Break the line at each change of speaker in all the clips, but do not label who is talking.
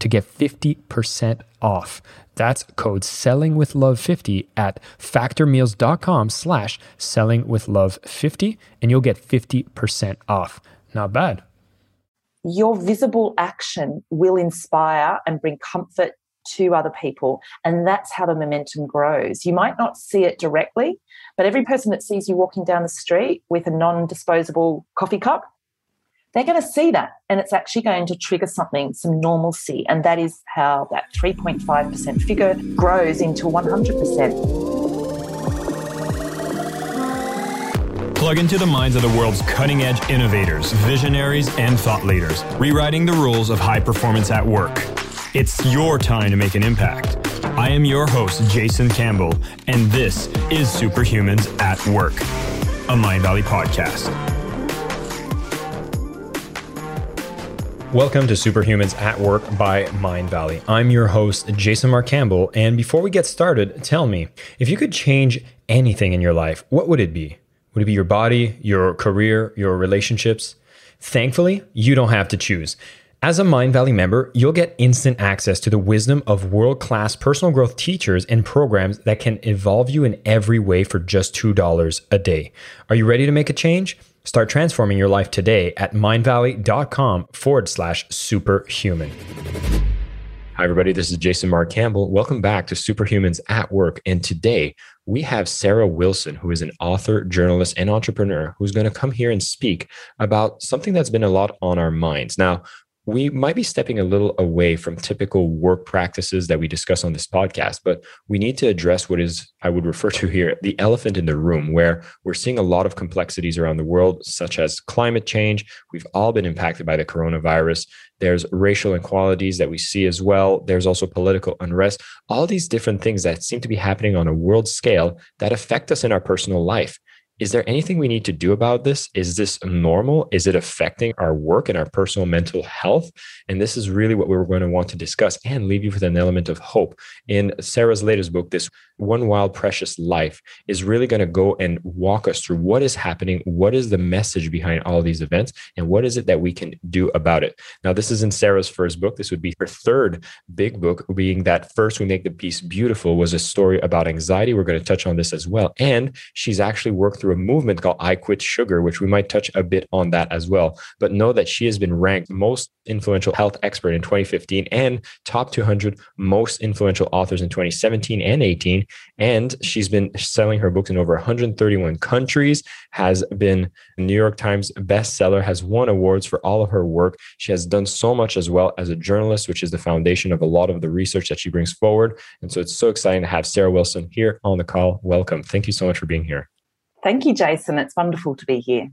to get 50% off. That's code selling with love 50 at factormeals.com slash selling with love 50 and you'll get 50% off. Not bad.
Your visible action will inspire and bring comfort to other people. And that's how the momentum grows. You might not see it directly, but every person that sees you walking down the street with a non disposable coffee cup they're going to see that and it's actually going to trigger something, some normalcy. And that is how that 3.5% figure grows into 100%.
Plug into the minds of the world's cutting edge innovators, visionaries, and thought leaders, rewriting the rules of high performance at work. It's your time to make an impact. I am your host, Jason Campbell, and this is Superhumans at Work, a Mindvalley podcast.
Welcome to Superhumans at Work by Mindvalley. I'm your host, Jason Marc Campbell. And before we get started, tell me if you could change anything in your life, what would it be? Would it be your body, your career, your relationships? Thankfully, you don't have to choose. As a Mindvalley member, you'll get instant access to the wisdom of world class personal growth teachers and programs that can evolve you in every way for just $2 a day. Are you ready to make a change? Start transforming your life today at mindvalley.com forward slash superhuman. Hi, everybody. This is Jason Marc Campbell. Welcome back to Superhumans at Work. And today we have Sarah Wilson, who is an author, journalist, and entrepreneur, who's going to come here and speak about something that's been a lot on our minds. Now, we might be stepping a little away from typical work practices that we discuss on this podcast, but we need to address what is, I would refer to here, the elephant in the room, where we're seeing a lot of complexities around the world, such as climate change. We've all been impacted by the coronavirus. There's racial inequalities that we see as well. There's also political unrest, all these different things that seem to be happening on a world scale that affect us in our personal life is there anything we need to do about this? Is this normal? Is it affecting our work and our personal mental health? And this is really what we are going to want to discuss and leave you with an element of hope. In Sarah's latest book, this one Wild Precious Life is really going to go and walk us through what is happening, what is the message behind all these events, and what is it that we can do about it. Now, this is in Sarah's first book. This would be her third big book, being that First We Make the Beast Beautiful was a story about anxiety. We're going to touch on this as well. And she's actually worked through a movement called I Quit Sugar, which we might touch a bit on that as well. But know that she has been ranked most influential health expert in 2015 and top 200 most influential authors in 2017 and 18 and she's been selling her books in over 131 countries, has been New York Times bestseller, has won awards for all of her work. She has done so much as well as a journalist, which is the foundation of a lot of the research that she brings forward. And so it's so exciting to have Sarah Wilson here on the call. Welcome. Thank you so much for being here.
Thank you, Jason. It's wonderful to be here.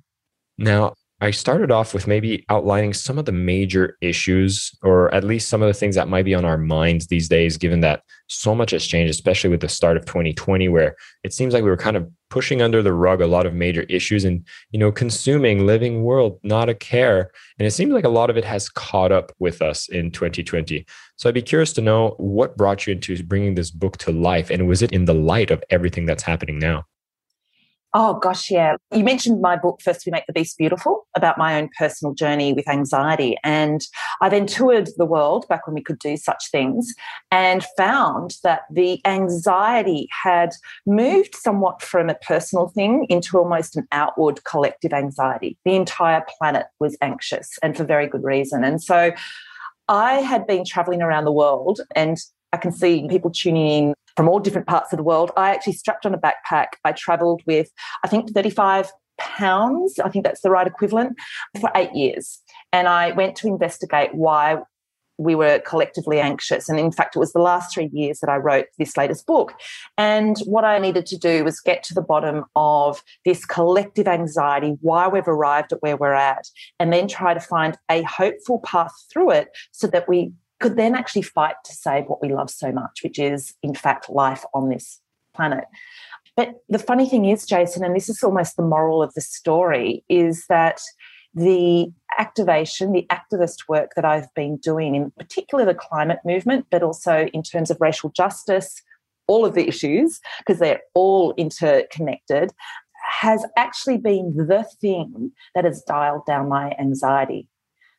Now, I started off with maybe outlining some of the major issues, or at least some of the things that might be on our minds these days, given that so much has changed, especially with the start of 2020, where it seems like we were kind of pushing under the rug a lot of major issues and, you know, consuming, living world, not a care. And it seems like a lot of it has caught up with us in 2020. So I'd be curious to know what brought you into bringing this book to life. And was it in the light of everything that's happening now?
Oh, gosh, yeah. You mentioned my book, First We Make the Beast Beautiful, about my own personal journey with anxiety. And I then toured the world back when we could do such things and found that the anxiety had moved somewhat from a personal thing into almost an outward collective anxiety. The entire planet was anxious and for very good reason. And so I had been traveling around the world and I can see people tuning in from all different parts of the world. I actually strapped on a backpack. I traveled with, I think, 35 pounds. I think that's the right equivalent for eight years. And I went to investigate why we were collectively anxious. And in fact, it was the last three years that I wrote this latest book. And what I needed to do was get to the bottom of this collective anxiety, why we've arrived at where we're at, and then try to find a hopeful path through it so that we could then actually fight to save what we love so much, which is, in fact, life on this planet. But the funny thing is, Jason, and this is almost the moral of the story, is that the activation, the activist work that I've been doing, in particular the climate movement, but also in terms of racial justice, all of the issues, because they're all interconnected, has actually been the thing that has dialed down my anxiety.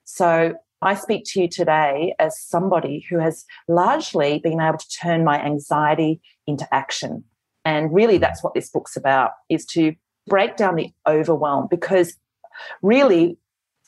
So I speak to you today as somebody who has largely been able to turn my anxiety into action. And really that's what this book's about is to break down the overwhelm because really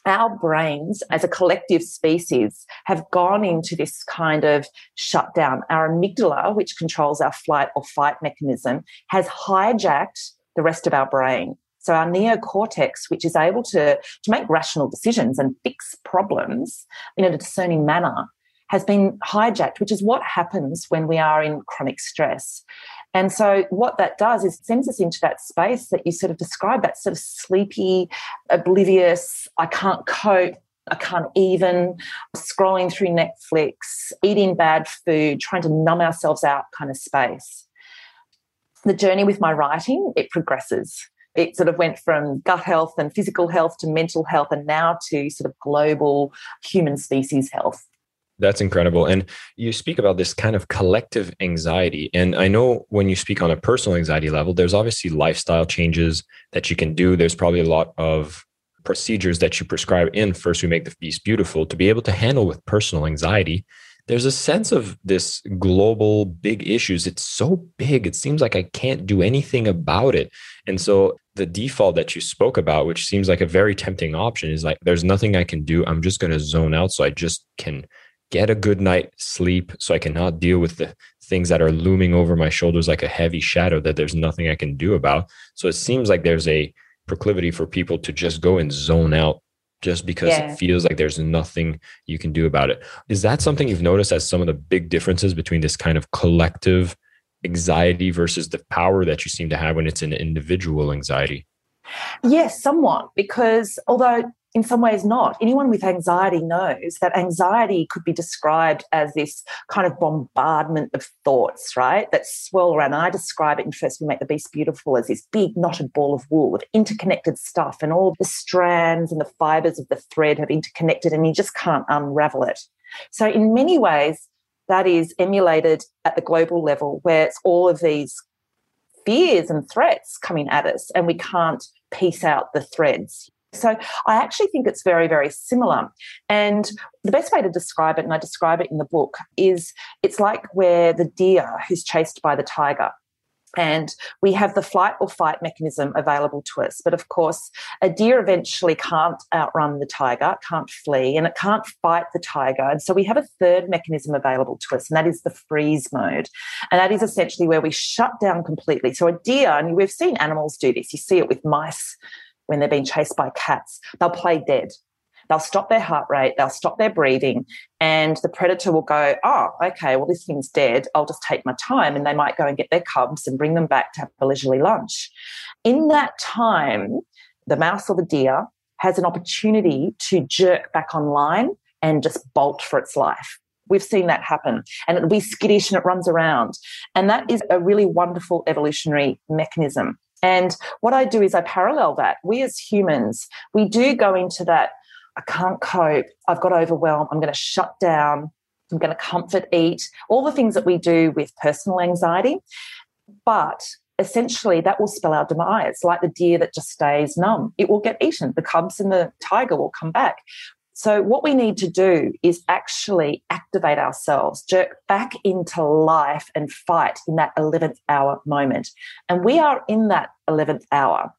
our brains as a collective species have gone into this kind of shutdown. Our amygdala, which controls our flight or fight mechanism, has hijacked the rest of our brain. So our neocortex, which is able to, to make rational decisions and fix problems in a discerning manner, has been hijacked, which is what happens when we are in chronic stress. And so what that does is sends us into that space that you sort of describe, that sort of sleepy, oblivious, I can't cope, I can't even, scrolling through Netflix, eating bad food, trying to numb ourselves out kind of space. The journey with my writing, it progresses it sort of went from gut health and physical health to mental health and now to sort of global human species health.
That's incredible. And you speak about this kind of collective anxiety. And I know when you speak on a personal anxiety level, there's obviously lifestyle changes that you can do. There's probably a lot of procedures that you prescribe in First We Make the Beast Beautiful to be able to handle with personal anxiety there's a sense of this global big issues. It's so big, it seems like I can't do anything about it. And so the default that you spoke about, which seems like a very tempting option, is like, there's nothing I can do. I'm just going to zone out so I just can get a good night sleep so I cannot deal with the things that are looming over my shoulders like a heavy shadow that there's nothing I can do about. So it seems like there's a proclivity for people to just go and zone out just because yeah. it feels like there's nothing you can do about it. Is that something you've noticed as some of the big differences between this kind of collective anxiety versus the power that you seem to have when it's an individual anxiety?
Yes, somewhat, because although in some ways not. Anyone with anxiety knows that anxiety could be described as this kind of bombardment of thoughts, right? That swirl around. And I describe it in First We Make the Beast Beautiful as this big knotted ball of wool of interconnected stuff, and all the strands and the fibers of the thread have interconnected, and you just can't unravel it. So, in many ways, that is emulated at the global level, where it's all of these fears and threats coming at us, and we can't piece out the threads. So I actually think it's very, very similar. And the best way to describe it, and I describe it in the book, is it's like where the deer who's chased by the tiger. And we have the flight or fight mechanism available to us. But of course, a deer eventually can't outrun the tiger, can't flee, and it can't fight the tiger. And so we have a third mechanism available to us, and that is the freeze mode. And that is essentially where we shut down completely. So a deer, and we've seen animals do this, you see it with mice when they're being chased by cats, they'll play dead. They'll stop their heart rate, they'll stop their breathing, and the predator will go, Oh, okay, well, this thing's dead. I'll just take my time. And they might go and get their cubs and bring them back to have a leisurely lunch. In that time, the mouse or the deer has an opportunity to jerk back online and just bolt for its life. We've seen that happen and it'll be skittish and it runs around. And that is a really wonderful evolutionary mechanism. And what I do is I parallel that. We as humans, we do go into that, I can't cope, I've got overwhelmed, I'm going to shut down, I'm going to comfort eat, all the things that we do with personal anxiety. But essentially that will spell our demise, It's like the deer that just stays numb. It will get eaten. The cubs and the tiger will come back. So, what we need to do is actually activate ourselves, jerk back into life and fight in that 11th hour moment. And we are in that 11th hour.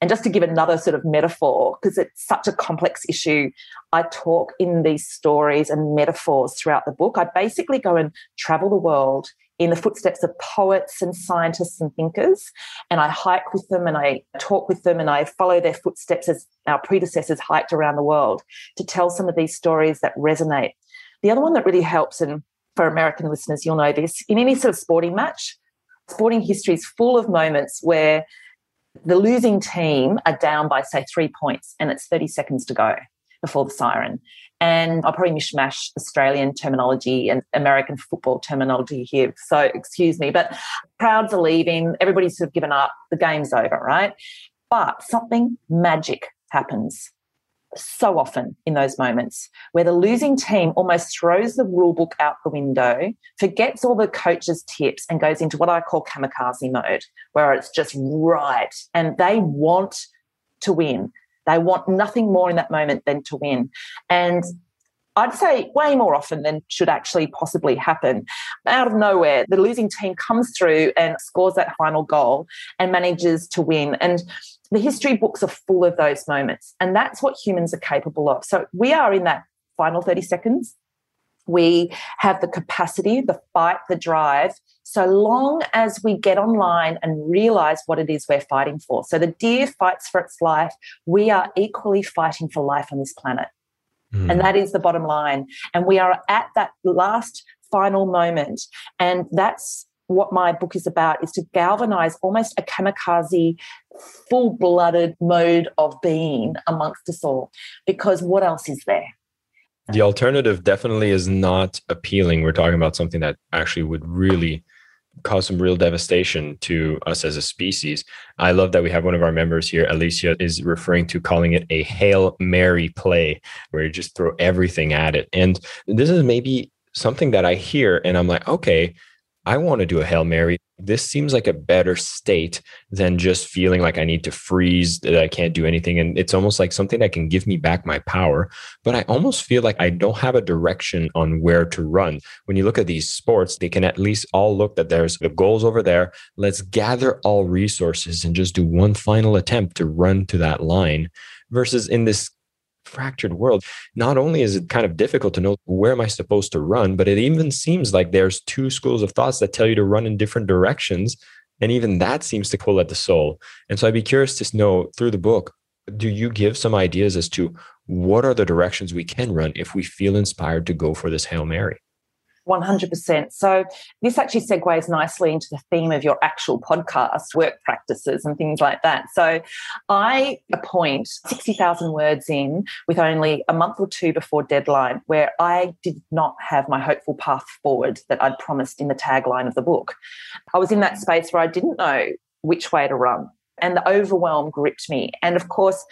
And just to give another sort of metaphor, because it's such a complex issue, I talk in these stories and metaphors throughout the book. I basically go and travel the world in the footsteps of poets and scientists and thinkers. And I hike with them and I talk with them and I follow their footsteps as our predecessors hiked around the world to tell some of these stories that resonate. The other one that really helps, and for American listeners, you'll know this in any sort of sporting match, sporting history is full of moments where the losing team are down by, say, three points and it's 30 seconds to go before the siren. And I'll probably mishmash Australian terminology and American football terminology here. So excuse me, but crowds are leaving, everybody's sort of given up, the game's over, right? But something magic happens so often in those moments where the losing team almost throws the rule book out the window, forgets all the coach's tips, and goes into what I call kamikaze mode, where it's just right. And they want to win. They want nothing more in that moment than to win. And I'd say way more often than should actually possibly happen. Out of nowhere, the losing team comes through and scores that final goal and manages to win. And the history books are full of those moments. And that's what humans are capable of. So we are in that final 30 seconds. We have the capacity, the fight, the drive, so long as we get online and realize what it is we're fighting for. So the deer fights for its life. We are equally fighting for life on this planet. Mm. And that is the bottom line. And we are at that last final moment. And that's what my book is about is to galvanize almost a kamikaze full-blooded mode of being amongst us all because what else is there
the alternative definitely is not appealing we're talking about something that actually would really cause some real devastation to us as a species. I love that we have one of our members here, Alicia, is referring to calling it a Hail Mary play, where you just throw everything at it. And this is maybe something that I hear and I'm like, okay, I want to do a Hail Mary. This seems like a better state than just feeling like I need to freeze, that I can't do anything. And it's almost like something that can give me back my power. But I almost feel like I don't have a direction on where to run. When you look at these sports, they can at least all look that there's the goals over there. Let's gather all resources and just do one final attempt to run to that line versus in this fractured world, not only is it kind of difficult to know where am I supposed to run, but it even seems like there's two schools of thoughts that tell you to run in different directions. And even that seems to pull at the soul. And so I'd be curious to know through the book, do you give some ideas as to what are the directions we can run if we feel inspired to go for this Hail Mary?
100%. So, this actually segues nicely into the theme of your actual podcast, work practices, and things like that. So, I appoint 60,000 words in with only a month or two before deadline, where I did not have my hopeful path forward that I'd promised in the tagline of the book. I was in that space where I didn't know which way to run, and the overwhelm gripped me. And of course,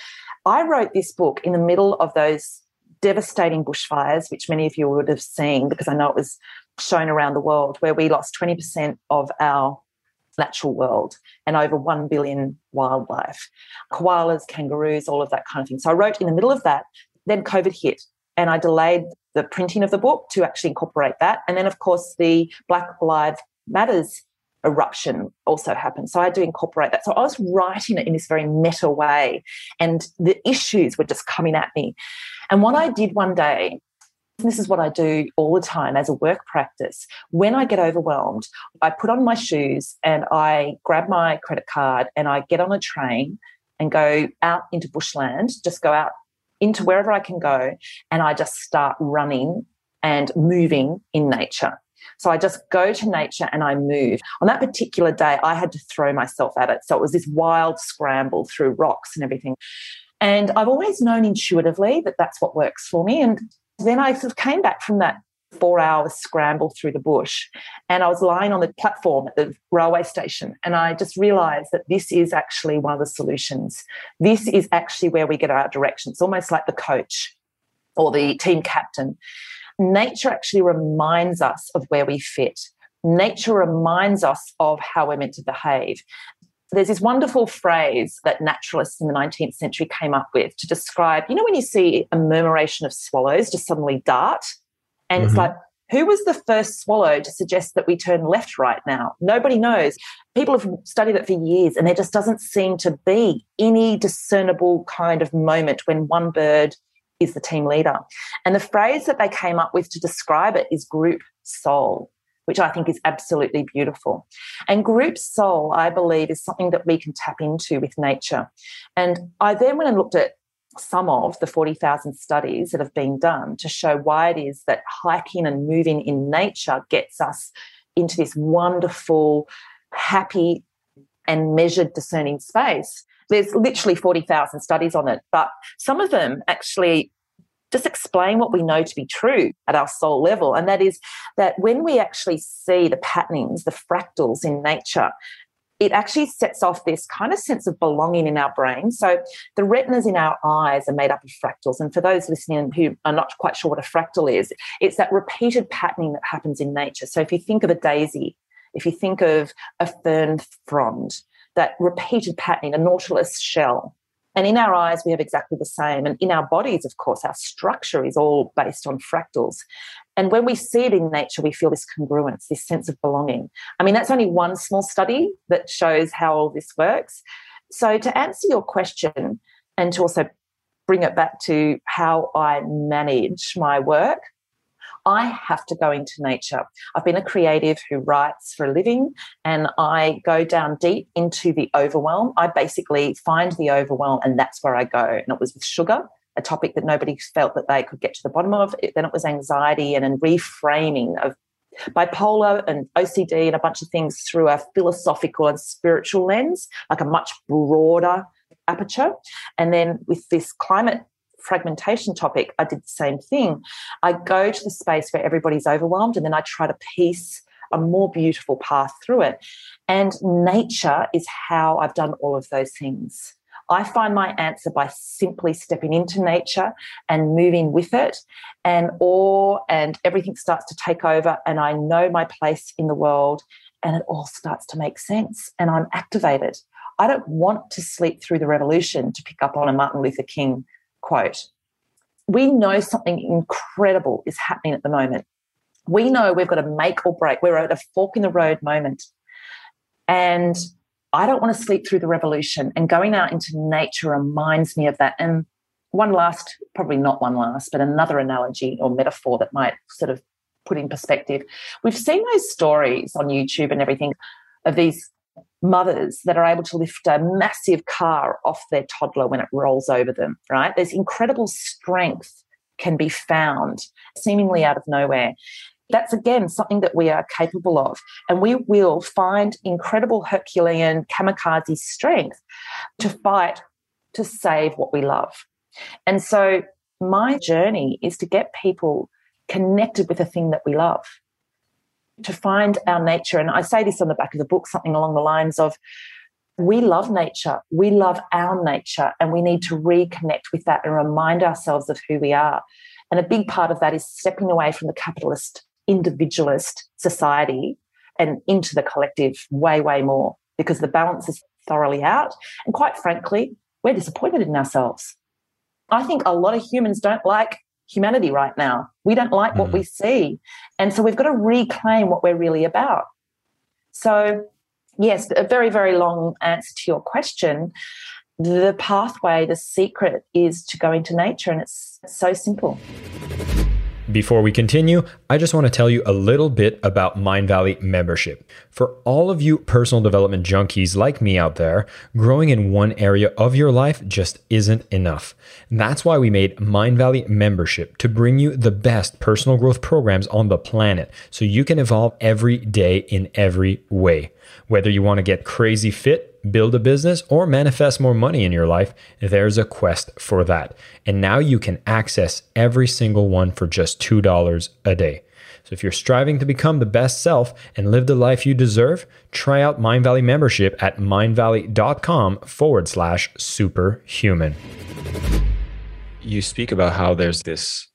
I wrote this book in the middle of those devastating bushfires, which many of you would have seen because I know it was shown around the world, where we lost 20% of our natural world and over 1 billion wildlife koalas, kangaroos, all of that kind of thing. So I wrote in the middle of that, then COVID hit. And I delayed the printing of the book to actually incorporate that. And then, of course, the Black Lives Matters eruption also happened. So I had to incorporate that. So I was writing it in this very meta way, and the issues were just coming at me. And what I did one day, this is what I do all the time as a work practice. When I get overwhelmed, I put on my shoes and I grab my credit card and I get on a train and go out into bushland, just go out into wherever I can go. And I just start running and moving in nature. So I just go to nature and I move. On that particular day, I had to throw myself at it. So it was this wild scramble through rocks and everything. And I've always known intuitively that that's what works for me. And then I sort of came back from that four hour scramble through the bush and I was lying on the platform at the railway station and I just realized that this is actually one of the solutions. This is actually where we get our direction. It's almost like the coach or the team captain nature actually reminds us of where we fit. Nature reminds us of how we're meant to behave. There's this wonderful phrase that naturalists in the 19th century came up with to describe, you know, when you see a murmuration of swallows just suddenly dart, and mm-hmm. it's like, who was the first swallow to suggest that we turn left right now? Nobody knows. People have studied it for years, and there just doesn't seem to be any discernible kind of moment when one bird is the team leader. And the phrase that they came up with to describe it is group soul which I think is absolutely beautiful. And group soul, I believe, is something that we can tap into with nature. And I then went and looked at some of the 40,000 studies that have been done to show why it is that hiking and moving in nature gets us into this wonderful, happy, and measured discerning space. There's literally 40,000 studies on it, but some of them actually just explain what we know to be true at our soul level. And that is that when we actually see the patternings, the fractals in nature, it actually sets off this kind of sense of belonging in our brain. So the retinas in our eyes are made up of fractals. And for those listening who are not quite sure what a fractal is, it's that repeated patterning that happens in nature. So if you think of a daisy, if you think of a fern frond, that repeated patterning, a nautilus shell, and in our eyes, we have exactly the same. And in our bodies, of course, our structure is all based on fractals. And when we see it in nature, we feel this congruence, this sense of belonging. I mean, that's only one small study that shows how all this works. So, to answer your question and to also bring it back to how I manage my work, I have to go into nature. I've been a creative who writes for a living and I go down deep into the overwhelm. I basically find the overwhelm and that's where I go. And it was with sugar, a topic that nobody felt that they could get to the bottom of. Then it was anxiety and a reframing of bipolar and OCD and a bunch of things through a philosophical and spiritual lens, like a much broader aperture. And then with this climate fragmentation topic, I did the same thing. I go to the space where everybody's overwhelmed and then I try to piece a more beautiful path through it. And nature is how I've done all of those things. I find my answer by simply stepping into nature and moving with it, and awe and everything starts to take over. And I know my place in the world, and it all starts to make sense, and I'm activated. I don't want to sleep through the revolution to pick up on a Martin Luther King quote. We know something incredible is happening at the moment. We know we've got to make or break. We're at a fork in the road moment. And I don't want to sleep through the revolution. And going out into nature reminds me of that. And one last, probably not one last, but another analogy or metaphor that might sort of put in perspective. We've seen those stories on YouTube and everything of these mothers that are able to lift a massive car off their toddler when it rolls over them, right? There's incredible strength can be found seemingly out of nowhere. That's again something that we are capable of. And we will find incredible Herculean kamikaze strength to fight to save what we love. And so my journey is to get people connected with a thing that we love to find our nature. And I say this on the back of the book, something along the lines of, we love nature, we love our nature, and we need to reconnect with that and remind ourselves of who we are. And a big part of that is stepping away from the capitalist, individualist society and into the collective way, way more because the balance is thoroughly out. And quite frankly, we're disappointed in ourselves. I think a lot of humans don't like humanity right now. We don't like mm. what we see. And so we've got to reclaim what we're really about. So, yes, a very, very long answer to your question. The pathway, the secret is to go into nature, and it's so simple.
Before we continue, I just want to tell you a little bit about Mindvalley membership. For all of you personal development junkies like me out there, growing in one area of your life just isn't enough. that's why we made Mindvalley membership to bring you the best personal growth programs on the planet so you can evolve every day in every way. Whether you want to get crazy fit, build a business, or manifest more money in your life, there's a quest for that. And now you can access every single one for just $2 a day. So if you're striving to become the best self and live the life you deserve, try out Mindvalley membership at mindvalley.com forward slash superhuman. You speak about how there's this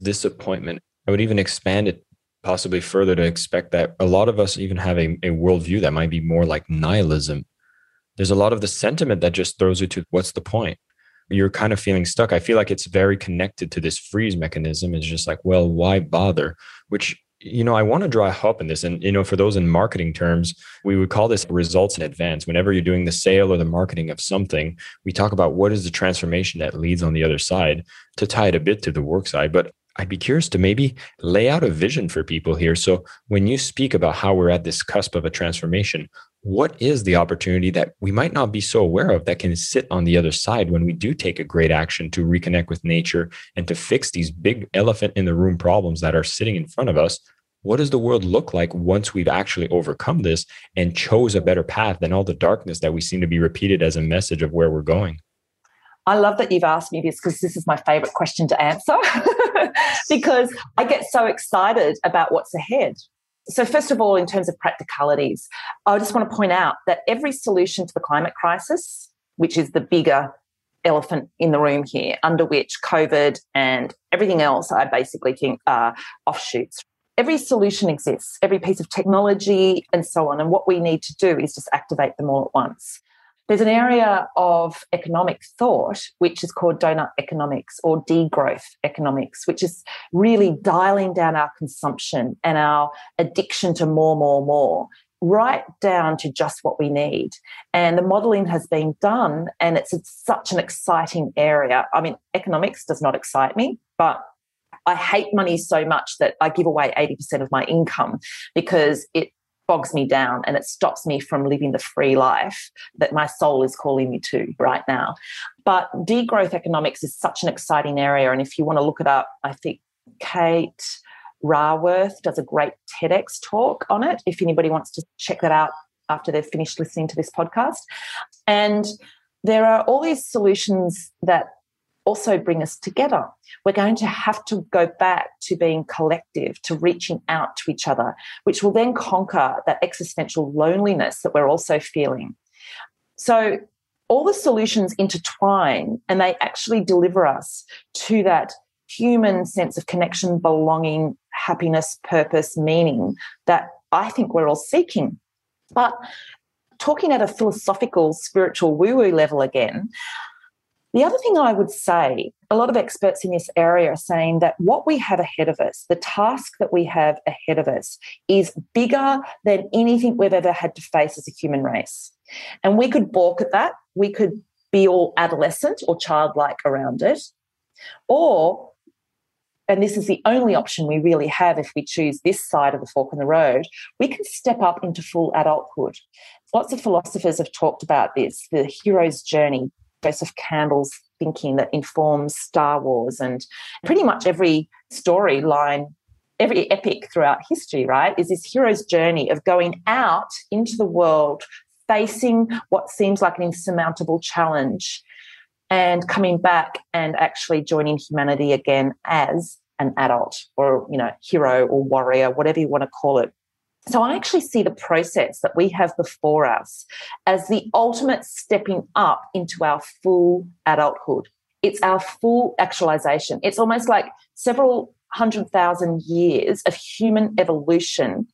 disappointment. I would even expand it possibly further to expect that a lot of us even have a, a worldview that might be more like nihilism there's a lot of the sentiment that just throws you to what's the point? You're kind of feeling stuck. I feel like it's very connected to this freeze mechanism. It's just like, well, why bother? Which you know, I want to draw help in this. And, you know, for those in marketing terms, we would call this results in advance. Whenever you're doing the sale or the marketing of something, we talk about what is the transformation that leads on the other side to tie it a bit to the work side. But I'd be curious to maybe lay out a vision for people here. So when you speak about how we're at this cusp of a transformation, what is the opportunity that we might not be so aware of that can sit on the other side when we do take a great action to reconnect with nature and to fix these big elephant in the room problems that are sitting in front of us? What does the world look like once we've actually overcome this and chose a better path than all the darkness that we seem to be repeated as a message of where we're going?
I love that you've asked me this because this is my favorite question to answer because I get so excited about what's ahead. So, first of all, in terms of practicalities, I just want to point out that every solution to the climate crisis, which is the bigger elephant in the room here, under which COVID and everything else I basically think are offshoots. Every solution exists, every piece of technology, and so on. And what we need to do is just activate them all at once. There's an area of economic thought which is called donut economics or degrowth economics, which is really dialing down our consumption and our addiction to more, more, more, right down to just what we need. And the modeling has been done, and it's, it's such an exciting area. I mean, economics does not excite me, but I hate money so much that I give away 80% of my income because it bogs me down and it stops me from living the free life that my soul is calling me to right now. But degrowth economics is such an exciting area. And if you want to look it up, I think Kate Raworth does a great TEDx talk on it. If anybody wants to check that out after they've finished listening to this podcast. And there are all these solutions that also bring us together. We're going to have to go back to being collective, to reaching out to each other, which will then conquer that existential loneliness that we're also feeling. So, all the solutions intertwine and they actually deliver us to that human sense of connection, belonging, happiness, purpose, meaning that I think we're all seeking. But talking at a philosophical, spiritual, woo woo level again, the other thing I would say, a lot of experts in this area are saying that what we have ahead of us, the task that we have ahead of us, is bigger than anything we've ever had to face as a human race. And we could balk at that. We could be all adolescent or childlike around it. Or, and this is the only option we really have if we choose this side of the fork in the road, we can step up into full adulthood. Lots of philosophers have talked about this the hero's journey, Joseph Campbell's thinking that informs Star Wars and pretty mm-hmm. much every storyline, every epic throughout history, right? Is this hero's journey of going out into the world, facing what seems like an insurmountable challenge, and coming back and actually joining humanity again as an adult or, you know, hero or warrior, whatever you want to call it. So I actually see the process that we have before us as the ultimate stepping up into our full adulthood. It's our full actualization. It's almost like several hundred thousand years of human evolution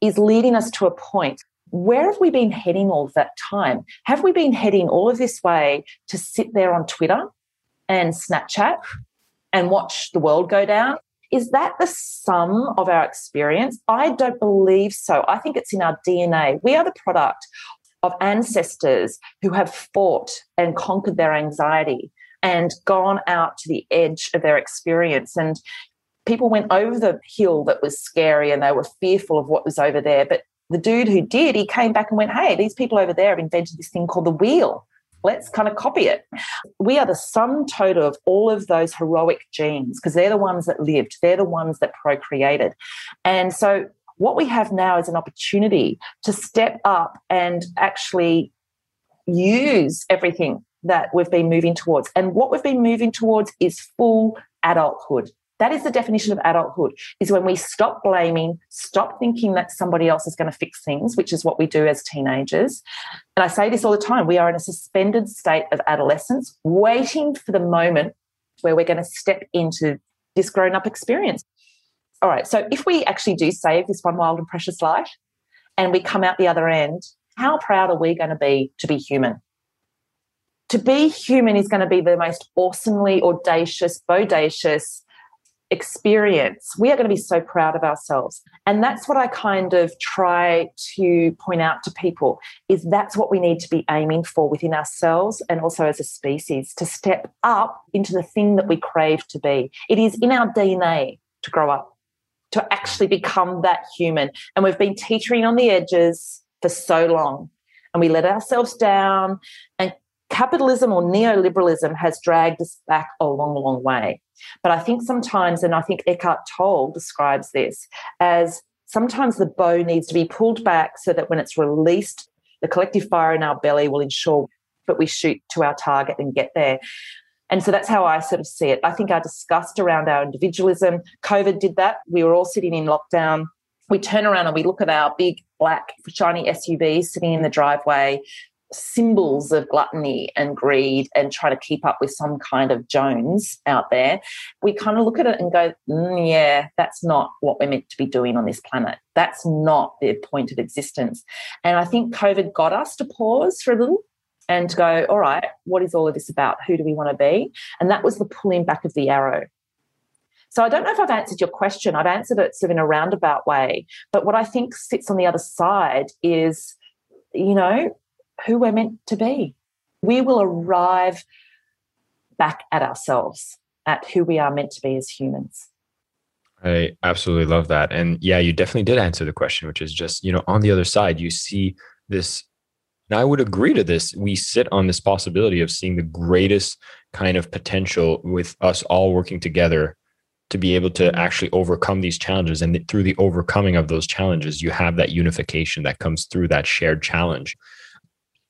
is leading us to a point. Where have we been heading all that time? Have we been heading all of this way to sit there on Twitter and Snapchat and watch the world go down? Is that the sum of our experience? I don't believe so. I think it's in our DNA. We are the product of ancestors who have fought and conquered their anxiety and gone out to the edge of their experience. And people went over the hill that was scary and they were fearful of what was over there. But the dude who did, he came back and went, Hey, these people over there have invented this thing called the wheel let's kind of copy it. We are the sum total of all of those heroic genes because they're the ones that lived, they're the ones that procreated. And so what we have now is an opportunity to step up and actually use everything that we've been moving towards. And what we've been moving towards is full adulthood. That is the definition of adulthood is when we stop blaming, stop thinking that somebody else is going to fix things, which is what we do as teenagers. And I say this all the time, we are in a suspended state of adolescence, waiting for the moment where we're going to step into this grown up experience. All right, so if we actually do save this one wild and precious life and we come out the other end, how proud are we going to be to be human? To be human is going to be the most awesomely audacious, bodacious, experience, we are going to be so proud of ourselves. And that's what I kind of try to point out to people is that's what we need to be aiming for within ourselves and also as a species to step up into the thing that we crave to be. It is in our DNA to grow up, to actually become that human. And we've been teetering on the edges for so long and we let ourselves down and capitalism or neoliberalism has dragged us back a long, long way. But I think sometimes, and I think Eckhart Tolle describes this as sometimes the bow needs to be pulled back so that when it's released, the collective fire in our belly will ensure that we shoot to our target and get there. And so that's how I sort of see it. I think our disgust around our individualism, COVID did that. We were all sitting in lockdown. We turn around and we look at our big black shiny SUVs sitting in the driveway symbols of gluttony and greed and try to keep up with some kind of Jones out there, we kind of look at it and go, mm, yeah, that's not what we're meant to be doing on this planet. That's not the point of existence. And I think COVID got us to pause for a little and to go, all right, what is all of this about? Who do we want to be? And that was the pulling back of the arrow. So I don't know if I've answered your question. I've answered it sort of in a roundabout way. But what I think sits on the other side is, you know, who we're meant to be. We will arrive back at ourselves, at who we are meant to be as humans.
I absolutely love that. And yeah, you definitely did answer the question, which is just, you know, on the other side, you see this. And I would agree to this. We sit on this possibility of seeing the greatest kind of potential with us all working together to be able to actually overcome these challenges. And through the overcoming of those challenges, you have that unification that comes through that shared challenge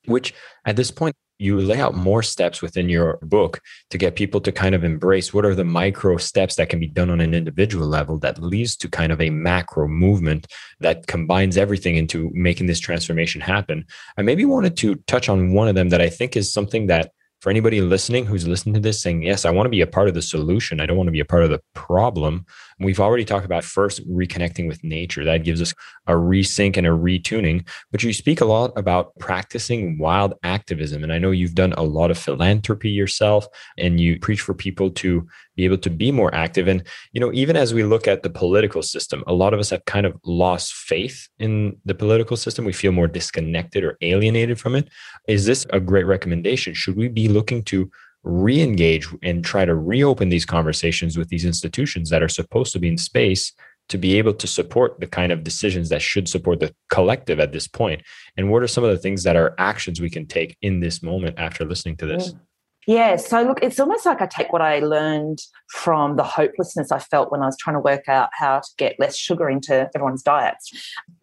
which at this point you lay out more steps within your book to get people to kind of embrace what are the micro steps that can be done on an individual level that leads to kind of a macro movement that combines everything into making this transformation happen. I maybe wanted to touch on one of them that I think is something that for anybody listening who's listening to this saying, yes, I want to be a part of the solution. I don't want to be a part of the problem. We've already talked about first reconnecting with nature. That gives us a resync and a retuning. But you speak a lot about practicing wild activism. And I know you've done a lot of philanthropy yourself and you preach for people to be able to be more active. And, you know, even as we look at the political system, a lot of us have kind of lost faith in the political system. We feel more disconnected or alienated from it. Is this a great recommendation? Should we be looking to re-engage and try to reopen these conversations with these institutions that are supposed to be in space to be able to support the kind of decisions that should support the collective at this point and what are some of the things that are actions we can take in this moment after listening to this
mm. Yeah. So, look, it's almost like I take what I learned from the hopelessness I felt when I was trying to work out how to get less sugar into everyone's diets.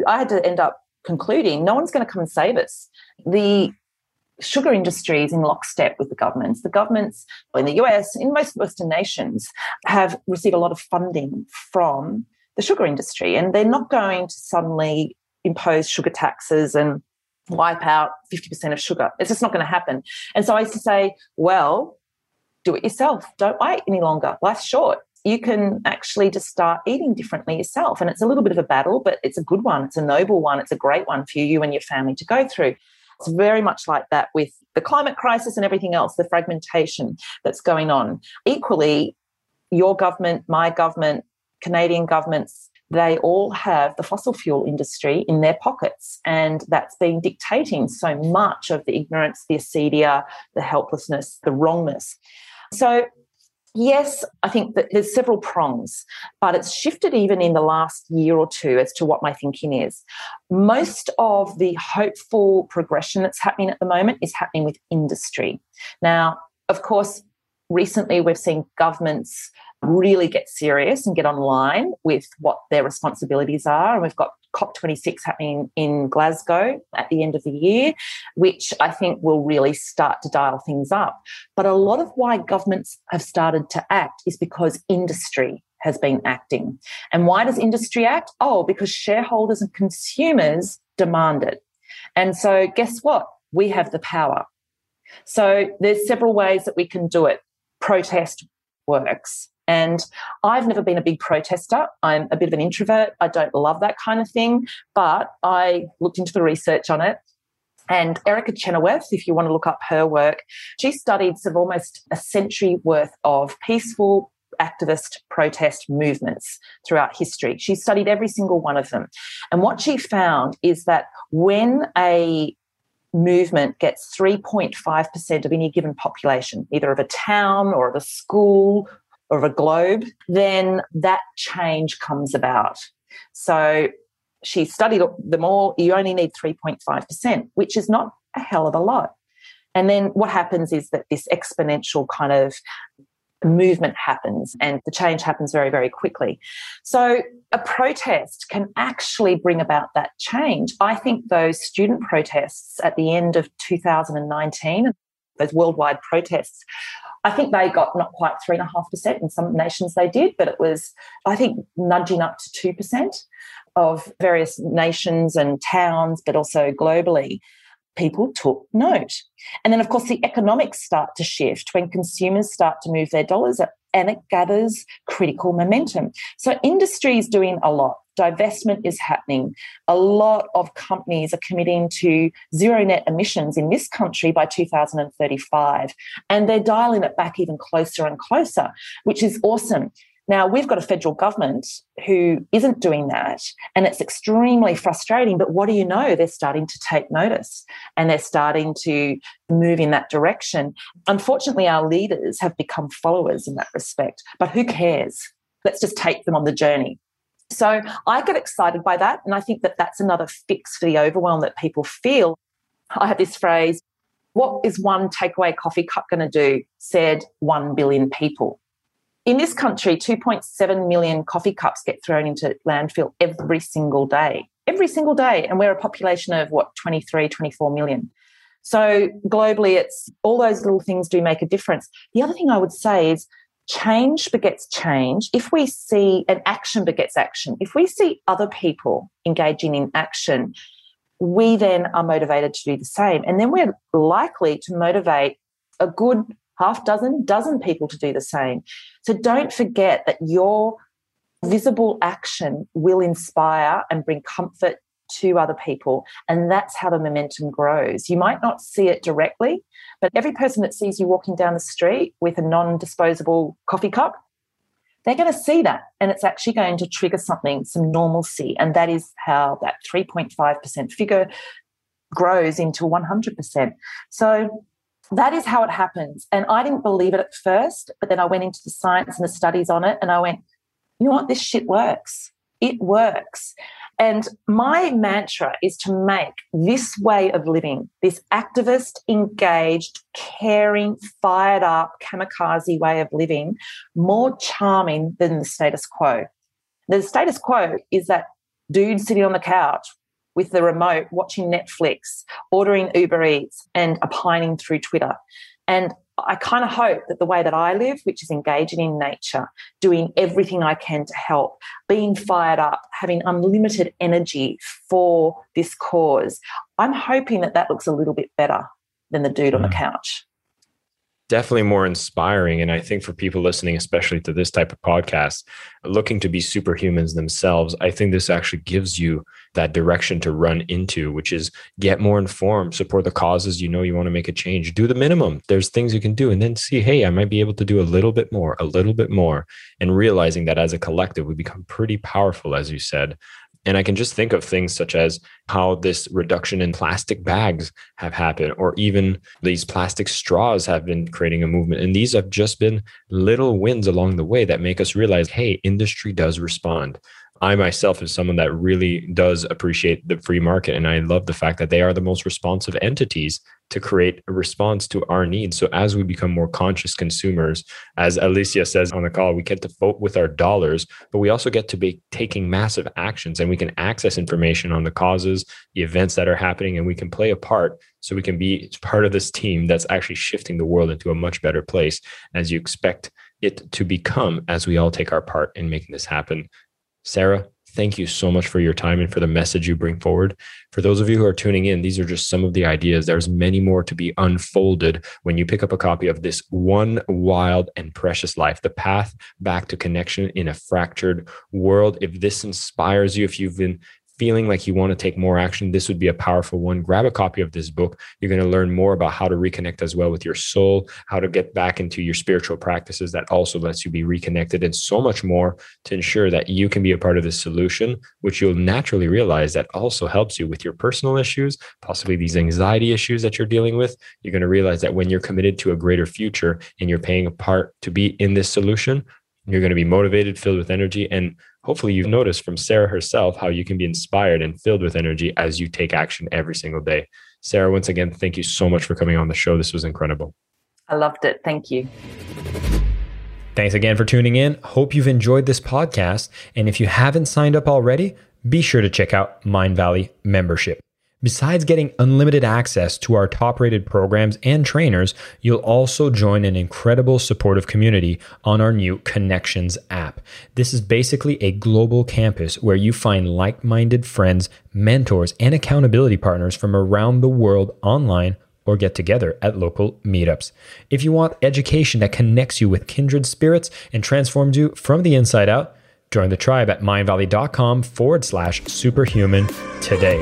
I had to end up concluding no one's going to come and save us. The sugar industry is in lockstep with the governments. The governments in the US, in most Western nations, have received a lot of funding from the sugar industry, and they're not going to suddenly impose sugar taxes and wipe out 50% of sugar. It's just not going to happen. And so I used to say, well, do it yourself. Don't wait any longer. Life's short. You can actually just start eating differently yourself. And it's a little bit of a battle, but it's a good one. It's a noble one. It's a great one for you and your family to go through. It's very much like that with the climate crisis and everything else, the fragmentation that's going on. Equally, your government, my government, Canadian governments, they all have the fossil fuel industry in their pockets. And that's been dictating so much of the ignorance, the acedia, the helplessness, the wrongness. So, yes, I think that there's several prongs, but it's shifted even in the last year or two as to what my thinking is. Most of the hopeful progression that's happening at the moment is happening with industry. Now, of course, recently we've seen governments really get serious and get online with what their responsibilities are. And we've got COP26 happening in Glasgow at the end of the year, which I think will really start to dial things up. But a lot of why governments have started to act is because industry has been acting. And why does industry act? Oh, because shareholders and consumers demand it. And so, guess what? We have the power. So, there's several ways that we can do it. Protest works. And I've never been a big protester. I'm a bit of an introvert. I don't love that kind of thing. But I looked into the research on it. And Erica Chenoweth, if you want to look up her work, she studied sort of almost a century worth of peaceful activist protest movements throughout history. She studied every single one of them. And what she found is that when a movement gets 3.5% of any given population, either of a town or of a school of a globe, then that change comes about. So she studied them all. You only need 3.5%, which is not a hell of a lot. And then what happens is that this exponential kind of movement happens and the change happens very, very quickly. So a protest can actually bring about that change. I think those student protests at the end of 2019, those worldwide protests, I think they got not quite 3.5%. In some nations they did, but it was, I think, nudging up to 2% of various nations and towns, but also globally people took note. And then, of course, the economics start to shift when consumers start to move their dollars and it gathers critical momentum. So, industry is doing a lot. Divestment is happening. A lot of companies are committing to zero net emissions in this country by 2035. And they're dialing it back even closer and closer, which is awesome. Now, we've got a federal government who isn't doing that, and it's extremely frustrating. But what do you know? They're starting to take notice and they're starting to move in that direction. Unfortunately, our leaders have become followers in that respect, but who cares? Let's just take them on the journey. So I get excited by that. And I think that that's another fix for the overwhelm that people feel. I have this phrase what is one takeaway coffee cup going to do? Said 1 billion people in this country, 2.7 million coffee cups get thrown into landfill every single day. Every single day. And we're a population of what, 23, 24 million. So globally, it's all those little things do make a difference. The other thing I would say is change begets change. If we see an action begets action, if we see other people engaging in action, we then are motivated to do the same. And then we're likely to motivate a good half dozen, dozen people to do the same. So don't forget that your visible action will inspire and bring comfort to other people. And that's how the momentum grows. You might not see it directly, but every person that sees you walking down the street with a non disposable coffee cup, they're going to see that. And it's actually going to trigger something, some normalcy. And that is how that 3.5% figure grows into 100%. So that is how it happens. And I didn't believe it at first, but then I went into the science and the studies on it and I went, you know what? This shit works. It works. And my mantra is to make this way of living, this activist, engaged, caring, fired up, kamikaze way of living, more charming than the status quo. The status quo is that dude sitting on the couch with the remote, watching Netflix, ordering Uber Eats, and opining through Twitter. And I kind of hope that the way that I live, which is engaging in nature, doing everything I can to help, being fired up, having unlimited energy for this cause, I'm hoping that that looks a little bit better than the dude on the mm. couch
definitely more inspiring. And I think for people listening, especially to this type of podcast, looking to be superhumans themselves, I think this actually gives you that direction to run into, which is get more informed, support the causes you know you want to make a change, do the minimum. There's things you can do, and then see, hey, I might be able to do a little bit more, a little bit more, and realizing that as a collective, we become pretty powerful, as you said. And I can just think of things such as how this reduction in plastic bags have happened, or even these plastic straws have been creating a movement. And these have just been little wins along the way that make us realize hey, industry does respond. I myself is someone that really does appreciate the free market. And I love the fact that they are the most responsive entities to create a response to our needs. So as we become more conscious consumers, as Alicia says on the call, we get to vote with our dollars, but we also get to be taking massive actions and we can access information on the causes, the events that are happening, and we can play a part so we can be part of this team that's actually shifting the world into a much better place as you expect it to become as we all take our part in making this happen. Sarah, thank you so much for your time and for the message you bring forward. For those of you who are tuning in, these are just some of the ideas. There's many more to be unfolded when you pick up a copy of this one wild and precious life, the path back to connection in a fractured world. If this inspires you, if you've been feeling like you want to take more action, this would be a powerful one. Grab a copy of this book. You're going to learn more about how to reconnect as well with your soul, how to get back into your spiritual practices that also lets you be reconnected, and so much more to ensure that you can be a part of the solution, which you'll naturally realize that also helps you with your personal issues, possibly these anxiety issues that you're dealing with. You're going to realize that when you're committed to a greater future and you're paying a part to be in this solution, you're going to be motivated, filled with energy, and hopefully you've noticed from Sarah herself how you can be inspired and filled with energy as you take action every single day. Sarah, once again, thank you so much for coming on the show. This was incredible.
I loved it. Thank you.
Thanks again for tuning in. Hope you've enjoyed this podcast. And if you haven't signed up already, be sure to check out Mindvalley membership. Besides getting unlimited access to our top rated programs and trainers, you'll also join an incredible supportive community on our new Connections app. This is basically a global campus where you find like minded friends, mentors, and accountability partners from around the world online or get together at local meetups. If you want education that connects you with kindred spirits and transforms you from the inside out, join the tribe at mindvalley.com forward slash superhuman today.